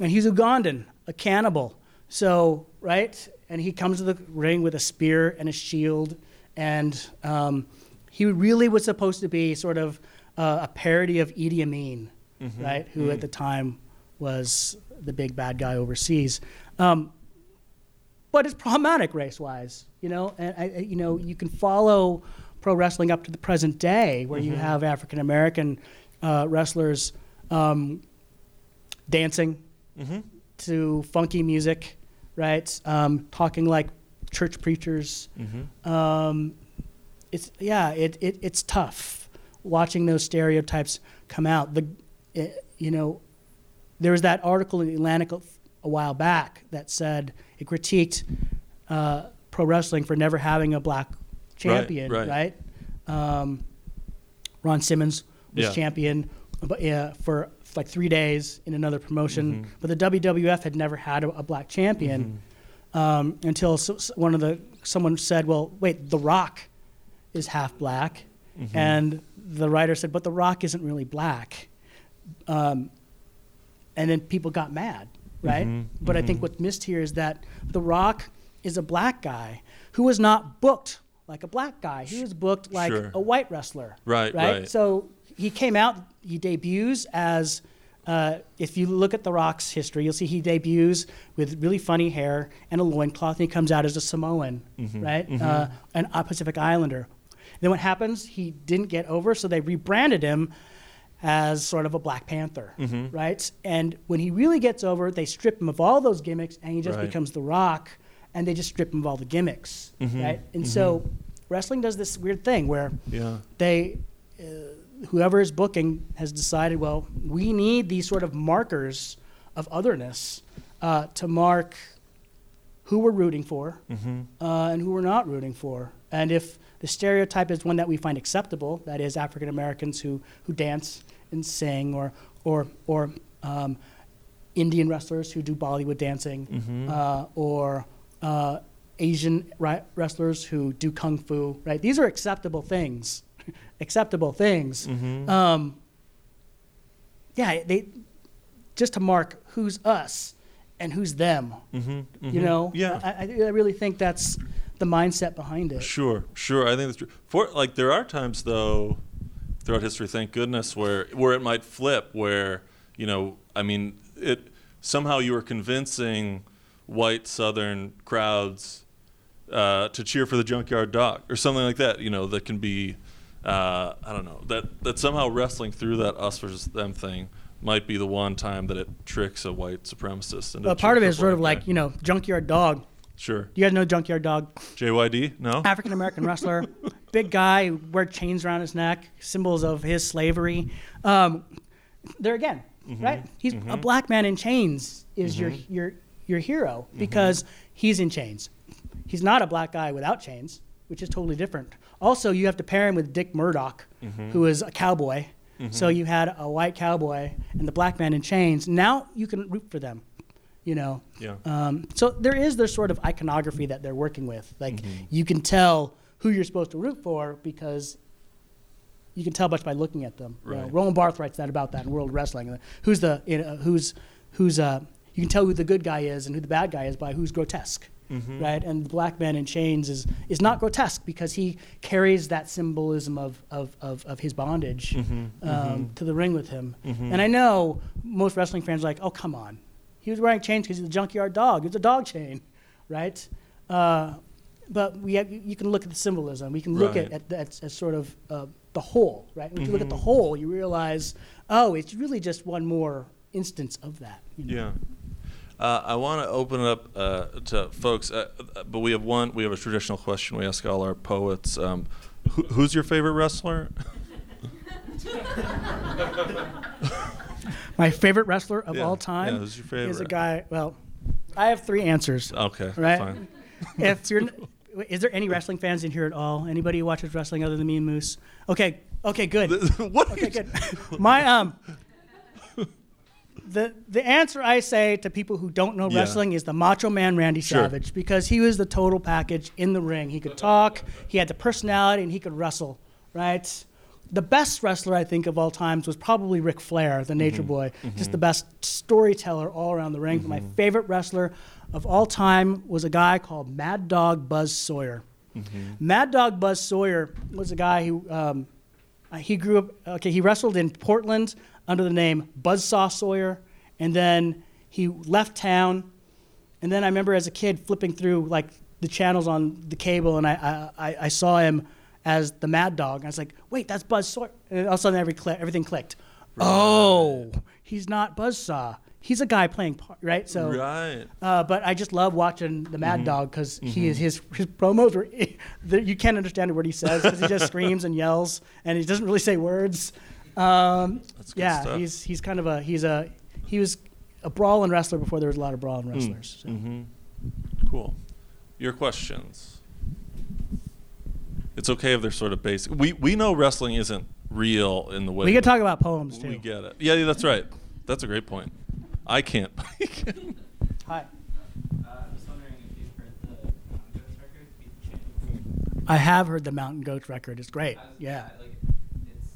Speaker 2: And he's Ugandan, a cannibal. So, right? And he comes to the ring with a spear and a shield, and um, he really was supposed to be sort of uh, a parody of Idi Amin, right? Who at the time was the big bad guy overseas. Um, but it's problematic race-wise, you know. And I, you know, you can follow pro wrestling up to the present day, where you have African American uh, wrestlers um, dancing
Speaker 3: Mm-hmm.
Speaker 2: to funky music, right? Um, talking like church preachers.
Speaker 3: Mm-hmm.
Speaker 2: Um, it's yeah, it, it it's tough watching those stereotypes come out. The eh, you know, there was that article in the Atlantic a a while back that said it critiqued uh, pro wrestling for never having a black champion,
Speaker 3: right.
Speaker 2: right? Um, Ron Simmons was
Speaker 3: Yeah.
Speaker 2: champion but, yeah, for like three days in another promotion,
Speaker 3: Mhm.
Speaker 2: but the WWF had never had a, a black champion
Speaker 3: Mm-hmm.
Speaker 2: um, until s s- one of the someone said, "Well, wait, The Rock is half black,"
Speaker 3: Mm-hmm.
Speaker 2: and the writer said, "But The Rock isn't really black," um, and then people got mad, right?
Speaker 3: Mhm,
Speaker 2: But I think what's missed here is that The Rock is a black guy who was not booked like a black guy. He was booked like
Speaker 3: Sure.
Speaker 2: a white wrestler,
Speaker 3: Right,
Speaker 2: Right.
Speaker 3: right.
Speaker 2: So he came out. He debuts as. Uh, if you look at The Rock's history, you'll see he debuts with really funny hair and a loincloth, and he comes out as a Samoan, right? Uh, an a Pacific Islander. Then what happens? He didn't get over, so they rebranded him as sort of a Black Panther, right? And when he really gets over, they strip him of all those gimmicks, and he just
Speaker 3: Right.
Speaker 2: becomes The Rock, and they just strip him of all the gimmicks, right? And so wrestling does this weird thing where
Speaker 3: Yeah.
Speaker 2: they uh, whoever is booking has decided well we need these sort of markers of otherness uh, to mark who we're rooting for uh, and who we're not rooting for. And if the stereotype is one that we find acceptable that is african americans who, who dance and sing or or or um, indian wrestlers who do bollywood dancing uh, or uh, asian ri- wrestlers who do kung fu right these are acceptable things acceptable things um, yeah they just to mark who's us and who's them
Speaker 3: Mm-hmm.
Speaker 2: you know
Speaker 3: Yeah.
Speaker 2: I, I I really think that's the mindset behind it
Speaker 3: Sure, sure. I think that's true. For like, there are times though, throughout history, thank goodness, where where it might flip, where you know, I mean, it somehow you are convincing white Southern crowds uh, to cheer for the Junkyard Dog or something like that. You know, that can be, uh, I don't know, that that somehow wrestling through that us versus them thing might be the one time that it tricks a white supremacist. Into
Speaker 2: but part of it is sort of like you know junkyard dog
Speaker 3: sure, Do
Speaker 2: you guys know junkyard dog
Speaker 3: JYD, no,
Speaker 2: African American wrestler, big guy, wear chains around his neck, symbols of his slavery. Um, there again,
Speaker 3: Mm-hmm.
Speaker 2: right? He's a black man in chains is your your your hero because he's in chains. He's not a black guy without chains, which is totally different. Also, you have to pair him with Dick Murdoch, who is a cowboy. So you had a white cowboy and the black man in chains. Now you can root for them, you know.
Speaker 3: yeah.
Speaker 2: Um, so there is this sort of iconography that they're working with. Like
Speaker 3: Mm-hmm.
Speaker 2: you can tell who you're supposed to root for because you can tell much by looking at them. You know,
Speaker 3: Right.
Speaker 2: Roland Barthes writes that about that in World Wrestling. Who's the you know, who's who's uh, you can tell who the good guy is and who the bad guy is by who's grotesque.
Speaker 3: Mm-hmm.
Speaker 2: Right, and the black man in chains is, is not grotesque because he carries that symbolism of, of, of, of his bondage
Speaker 3: Mm-hmm.
Speaker 2: um, to the ring with him. And I know most wrestling fans are like, oh, come on. He was wearing chains because he's a junkyard dog. It's a dog chain, right? Uh, but we have, you can look at the symbolism. We can look
Speaker 3: Right.
Speaker 2: at, at, at, sort of uh, the whole, right? When you look at
Speaker 3: Mm-hmm.
Speaker 2: the whole, you realize, oh, it's really just one more instance of that. you know?
Speaker 3: Yeah. Uh, I want to open it up uh, to folks, uh, uh, but we have one. We have a traditional question we ask all our poets. Um, who, who's your favorite wrestler?
Speaker 2: My favorite wrestler of
Speaker 3: Yeah.
Speaker 2: all time
Speaker 3: Yeah, who's your
Speaker 2: is a guy. Well, I have three answers.
Speaker 3: Okay,
Speaker 2: Right.
Speaker 3: fine.
Speaker 2: if you're, is there any wrestling fans in here at all? Anybody who watches wrestling other than me and Moose? Okay, okay, good.
Speaker 3: what?
Speaker 2: Okay, good. My um, the the answer I say to people who don't know
Speaker 3: Yeah.
Speaker 2: wrestling is the Macho Man Randy
Speaker 3: Sure.
Speaker 2: Savage because he was the total package in the ring. He could talk, he had the personality, and he could wrestle. Right. The best wrestler I think of all times was probably Ric Flair, the Nature mm-hmm. Boy. Mm-hmm. Just the best storyteller all around the ring. But my mm-hmm. favorite wrestler of all time was a guy called Mad Dog Buzz Sawyer. Mad Dog Buzz Sawyer was a guy who um, uh, he grew up. Okay, he wrestled in Portland under the name Buzzsaw Sawyer, and then he left town. And then I remember as a kid flipping through like the channels on the cable, and I I, I- saw him as the Mad Dog. And I was like, wait, that's Buzz Sawyer. And all of a sudden, every cli- everything clicked. oh, he's not Buzzsaw. He's a guy playing part, right? So,
Speaker 3: right.
Speaker 2: uh, but I just love watching the Mad Dog because he is his his promos were you can't understand a word he says because he just screams and yells and he doesn't really say words. Um,
Speaker 3: That's good
Speaker 2: yeah,
Speaker 3: stuff.
Speaker 2: he's he's kind of a he's a he was a brawling wrestler before there was a lot of
Speaker 3: Mm.
Speaker 2: brawling wrestlers. so.
Speaker 3: Mm-hmm. Cool. Your questions. It's okay if they're sort of basic. We we know wrestling isn't real in the way
Speaker 2: We can talk about poems too.
Speaker 3: We get it. Yeah, yeah, that's right. That's a great point. I can't. bike.
Speaker 2: Hi.
Speaker 4: Uh, I was wondering if you've heard the Mountain Goats record, Beat the Champ.
Speaker 2: I have heard the Mountain Goats record. It's great.
Speaker 4: Was-
Speaker 2: Yeah.
Speaker 4: Like, it's.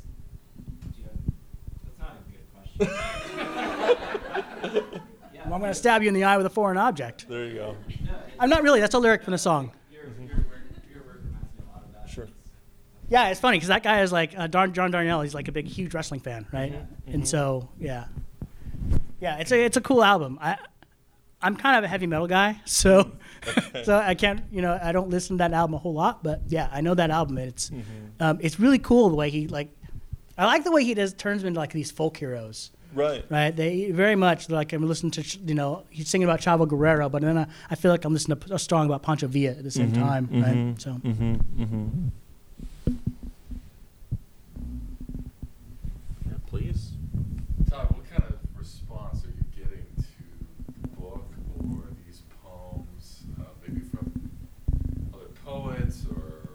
Speaker 4: You have, not a good question. yeah,
Speaker 2: Well, I'm going to stab you in the eye with a foreign object.
Speaker 3: there you go.
Speaker 4: No,
Speaker 2: I'm not really. That's a lyric from the song.
Speaker 4: your, your, your work a lot of that.
Speaker 3: Sure.
Speaker 2: Yeah, it's funny because that guy is like uh, Dar- John Darnielle. He's like a big, huge wrestling fan, right?
Speaker 3: Mm-hmm.
Speaker 2: And so, yeah, yeah, it's a it's a cool album. I I'm kind of a heavy metal guy, so so I can't you know I don't listen to that album a whole lot, but yeah, I know that album. and It's
Speaker 3: Mm-hmm.
Speaker 2: um, it's really cool the way he like. I like the way he does turns them into like these folk heroes.
Speaker 3: Right.
Speaker 2: Right, they very much like I'm listening to you know he's singing about Chavo Guerrero, but then I, I feel like I'm listening to a song about Pancho Villa at the same time, right? So
Speaker 3: Mm-hmm. Mm-hmm. Yeah, please.
Speaker 5: Todd, what kind of response are you getting to the book or these poems, uh, maybe from other poets or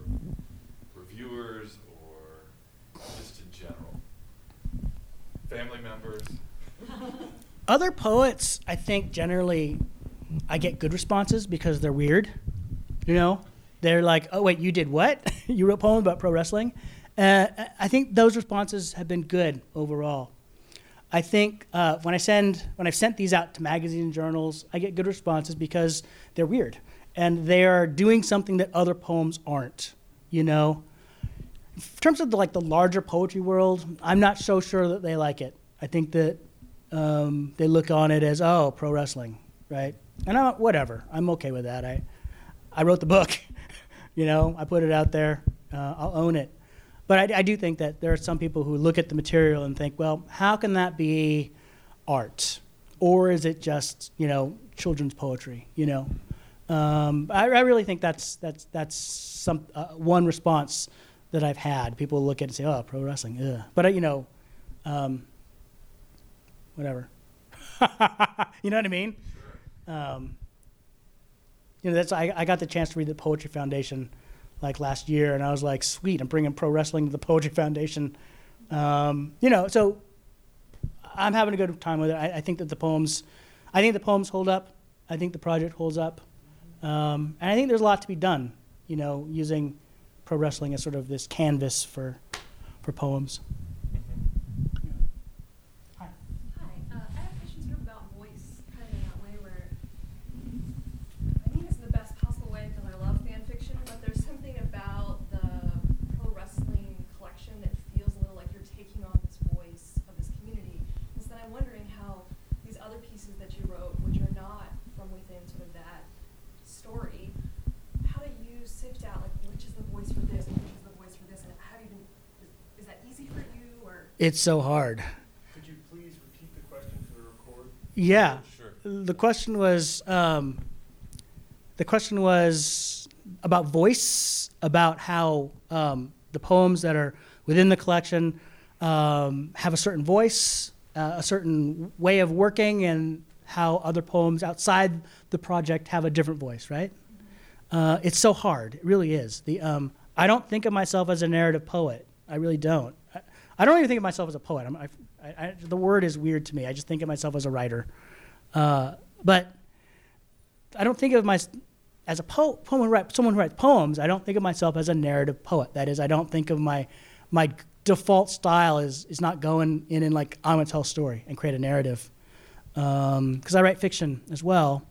Speaker 5: reviewers or just in general? Family members?
Speaker 2: Other poets, I think generally, I get good responses because they're weird. You know, they're like, "Oh wait, you did what? you wrote a poem about pro wrestling?" Uh, I think those responses have been good overall. I think uh, when I send when I've sent these out to magazines and journals, I get good responses because they're weird and they are doing something that other poems aren't. You know, in terms of the, like the larger poetry world, I'm not so sure that they like it. I think that um, they look on it as oh pro wrestling, right? And I'm whatever. I'm okay with that. I I wrote the book, you know. I put it out there. Uh, I'll own it. But I, I do think that there are some people who look at the material and think, well, how can that be art, or is it just you know children's poetry? You know, um, I, I really think that's that's that's some uh, one response that I've had. People look at it and say, oh, pro wrestling, ugh. But you know, um, whatever. you know what I mean? Um, you know, that's I, I got the chance to read the Poetry Foundation like last year, and I was like, sweet, I'm bringing pro wrestling to the Poetry Foundation. Um, you know, so I'm having a good time with it. I, I think that the poems, I think the poems hold up. I think the project holds up, um, and I think there's a lot to be done. You know, using pro wrestling as sort of this canvas for for poems.
Speaker 6: Hi, uh, I have questions sort of about voice, kind of in that way where, I mean this in the best possible way because I love fan fiction, but there's something about the pro wrestling collection that feels a little like you're taking on this voice of this community. And so then I'm wondering how these other pieces that you wrote, which are not from within sort of that story, how do you sift out like which is the voice for this and which is the voice for this, and how do you, is, is that easy for you or?
Speaker 2: It's so hard.
Speaker 5: Could you please repeat the question for the record?
Speaker 2: Yeah.
Speaker 3: Sure.
Speaker 2: The question was um, the question was about voice, about how um, the poems that are within the collection um, have a certain voice, uh, a certain way of working, and how other poems outside the project have a different voice. Right? Uh, it's so hard. It really is. The um, I don't think of myself as a narrative poet. I really don't. I, I don't even think of myself as a poet. I, I, the word is weird to me. I just think of myself as a writer. Uh, but I don't think of my as a po- poem write, someone who writes poems. I don't think of myself as a narrative poet. That is, I don't think of my my default style is is not going in and like I'm gonna tell a story and create a narrative because I write fiction as well.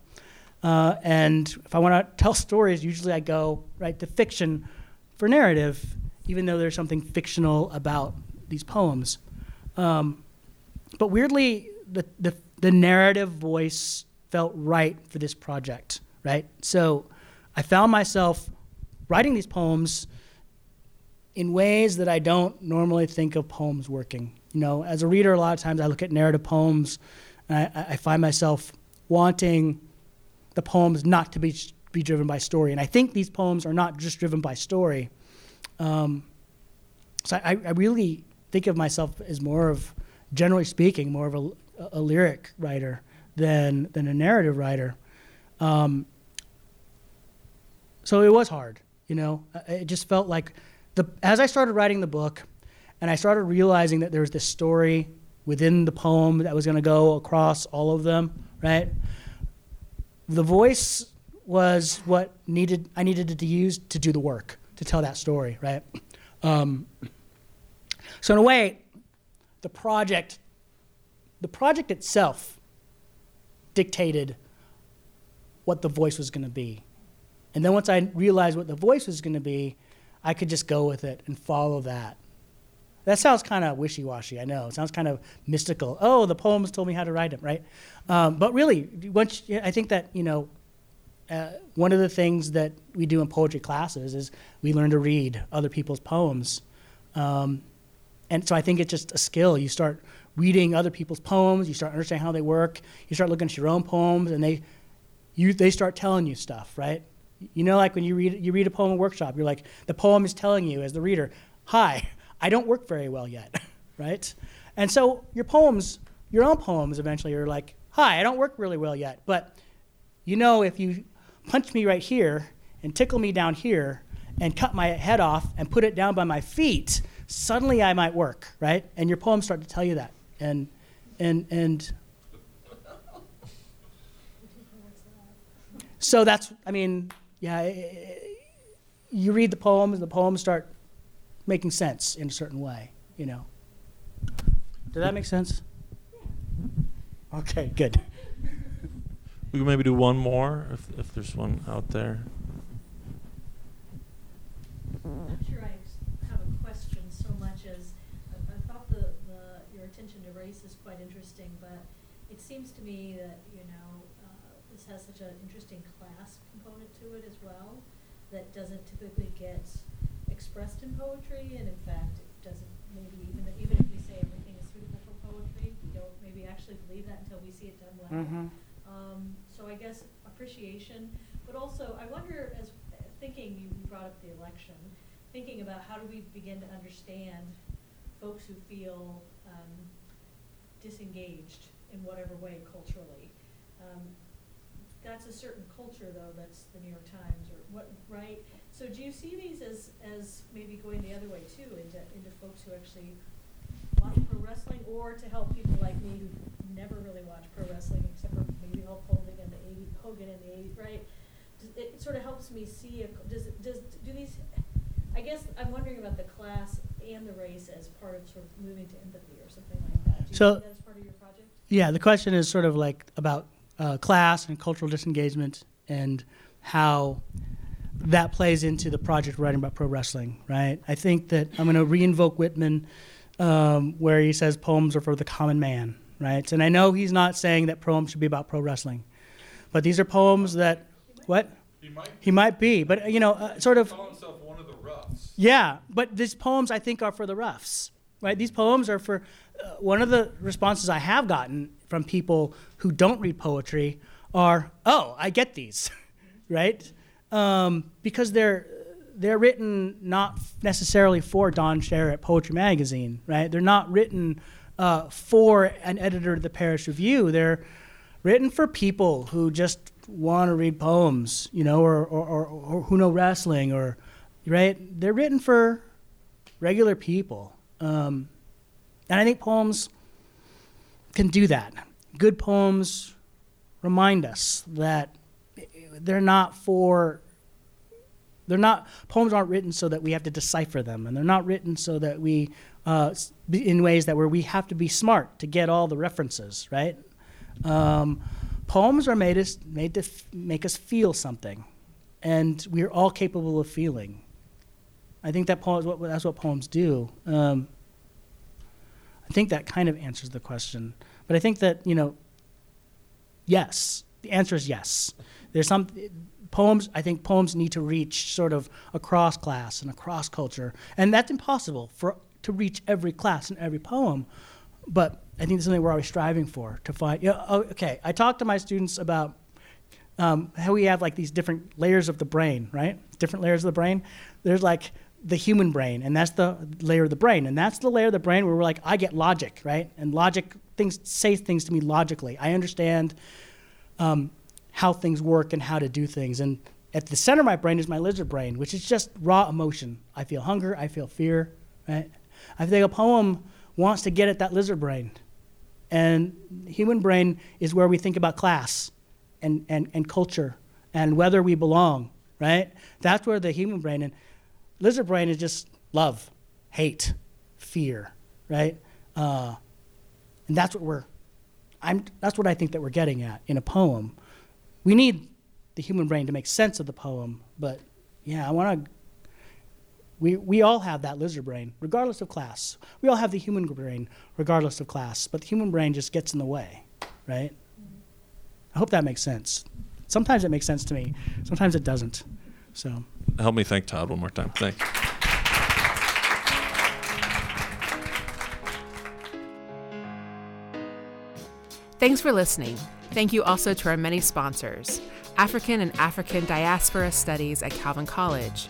Speaker 2: Uh, and if I want to tell stories, usually I go right to fiction for narrative, even though there's something fictional about these poems. Um, but weirdly, the, the, the narrative voice felt right for this project, right? So I found myself writing these poems in ways that I don't normally think of poems working. you know, as a reader, a lot of times I look at narrative poems, and I, I find myself wanting the poems not to be be driven by story. And I think these poems are not just driven by story. Um, so I, I really think of myself as more of, generally speaking, more of a, a lyric writer than than a narrative writer. Um, so it was hard, you know. It just felt like the as I started writing the book, and I started realizing that there was this story within the poem that was going to go across all of them, right? The voice was what needed I needed to use to do the work to tell that story, right? Um, so in a way, the project, the project itself, dictated what the voice was going to be, and then once I realized what the voice was going to be, I could just go with it and follow that. That sounds kind of wishy-washy. I know. It sounds kind of mystical. Oh, the poems told me how to write them, right? Um, but really, once I think that you know, uh, one of the things that we do in poetry classes is we learn to read other people's poems, um, and so I think it's just a skill. You start reading other people's poems. You start understanding how they work. You start looking at your own poems, and they, you they start telling you stuff, right? You know, like when you read you read a poem in a workshop, you're like the poem is telling you as the reader, "Hi, I don't work very well yet," right? And so your poems, your own poems, eventually are like, "Hi, I don't work really well yet," but you know if you punch me right here and tickle me down here and cut my head off and put it down by my feet, suddenly I might work, right? And your poems start to tell you that, and and and so that's I mean, yeah, i- i- you read the poems, and the poems start making sense in a certain way, you know. Does that make sense? Okay, good.
Speaker 3: We can maybe do one more if, if there's one out there.
Speaker 7: I'm not sure I ex- have a question so much as, I, I thought the, the, your attention to race is quite interesting, but it seems to me that, you know, uh, this has such an interesting class component to it as well, that doesn't typically get expressed in poetry, and in fact, it doesn't, maybe even, even if we say everything is suitable for poetry, we don't maybe actually believe that until we see it done well.
Speaker 2: Mm-hmm.
Speaker 7: Um, so I guess appreciation, but also I wonder, as thinking, you brought up the election, thinking about how do we begin to understand folks who feel um, disengaged in whatever way culturally. Um, that's a certain culture, though. That's the New York Times, or what, right? So do you see these as as maybe going the other way too, into into folks who actually watch pro wrestling, or to help people like me who never really watch pro wrestling except for maybe Hulk Hogan and the 80s, Hogan in the 80s, right? It sort of helps me see, a, does, it- does, do these, I guess I'm wondering about the class and the race as part of sort of moving to empathy or something like that. Do you
Speaker 2: So-
Speaker 7: see that as part of your project?
Speaker 2: Yeah, the question is sort of like about uh, class and cultural disengagement and how that plays into the project writing about pro wrestling, right? I think that I'm going to reinvoke Whitman um, where he says poems are for the common man, right? And I know he's not saying that poems should be about pro wrestling, but these are poems that, what?
Speaker 5: He might
Speaker 2: He might be, but you know, uh, sort of.
Speaker 5: one of the roughs.
Speaker 2: Yeah, but these poems I think are for the roughs, right? These poems are for. Uh, one of the responses I have gotten from people who don't read poetry are, "Oh, I get these," right? Um, because they're they're written not necessarily for Don Share at Poetry Magazine, right? They're not written uh, for an editor of the Paris Review. They're written for people who just want to read poems, you know, or, or, or, or who know wrestling, or right? They're written for regular people, um, and I think poems can do that. Good poems remind us that they're not for they're not poems aren't written so that we have to decipher them and they're not written so that we uh, in ways that where we have to be smart to get all the references right? Um, poems are made us made to f- make us feel something and we're all capable of feeling. I think that poems what that's what poems do. Um, i think that kind of answers the question but i think that you know yes the answer is yes there's some poems i think poems need to reach sort of across class and across culture and that's impossible for to reach every class and every poem, but I think it's something we're always striving for to find. You know, oh, okay, I talk to my students about um, how we have like these different layers of the brain, right? Different layers of the brain. There's like the human brain, and that's the layer of the brain, and that's the layer of the brain where we're like, I get logic, right? And logic things say things to me logically. I understand um, how things work and how to do things, and at the center of my brain is my lizard brain, which is just raw emotion. I feel hunger, I feel fear, right? I think a poem wants to get at that lizard brain. And human brain is where we think about class and, and, and culture and whether we belong, right? That's where the human brain and lizard brain is just love, hate, fear, right? Uh, and that's what we're, I'm, that's what I think that we're getting at in a poem. We need the human brain to make sense of the poem, but yeah, I want to we, we all have that lizard brain, regardless of class. We all have the human brain, regardless of class, but the human brain just gets in the way, right? I hope that makes sense. Sometimes it makes sense to me, sometimes it doesn't. So,
Speaker 3: Help me thank Todd one more time. Thank you.
Speaker 1: Thanks for listening. Thank you also to our many sponsors African and African Diaspora Studies at Calvin College,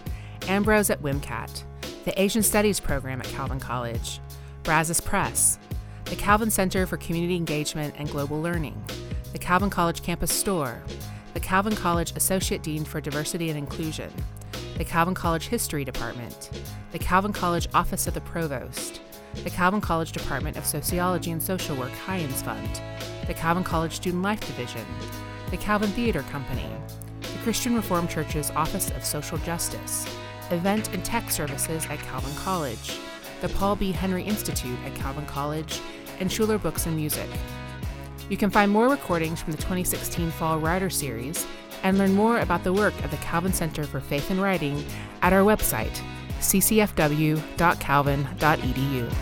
Speaker 1: Ambrose at WIMCAT, the Asian Studies Program at Calvin College, Brazos Press, the Calvin Center for Community Engagement and Global Learning, the Calvin College Campus Store, the Calvin College Associate Dean for Diversity and Inclusion, the Calvin College History Department, the Calvin College Office of the Provost, the Calvin College Department of Sociology and Social Work Hyens Fund, the Calvin College Student Life Division, the Calvin Theater Company, the Christian Reformed Church's Office of Social Justice, Event and Tech Services at Calvin College, the Paul B. Henry Institute at Calvin College, and Schuler Books and Music. You can find more recordings from the 2016 Fall Writer Series and learn more about the work of the Calvin Center for Faith and Writing at our website, ccfw.calvin.edu.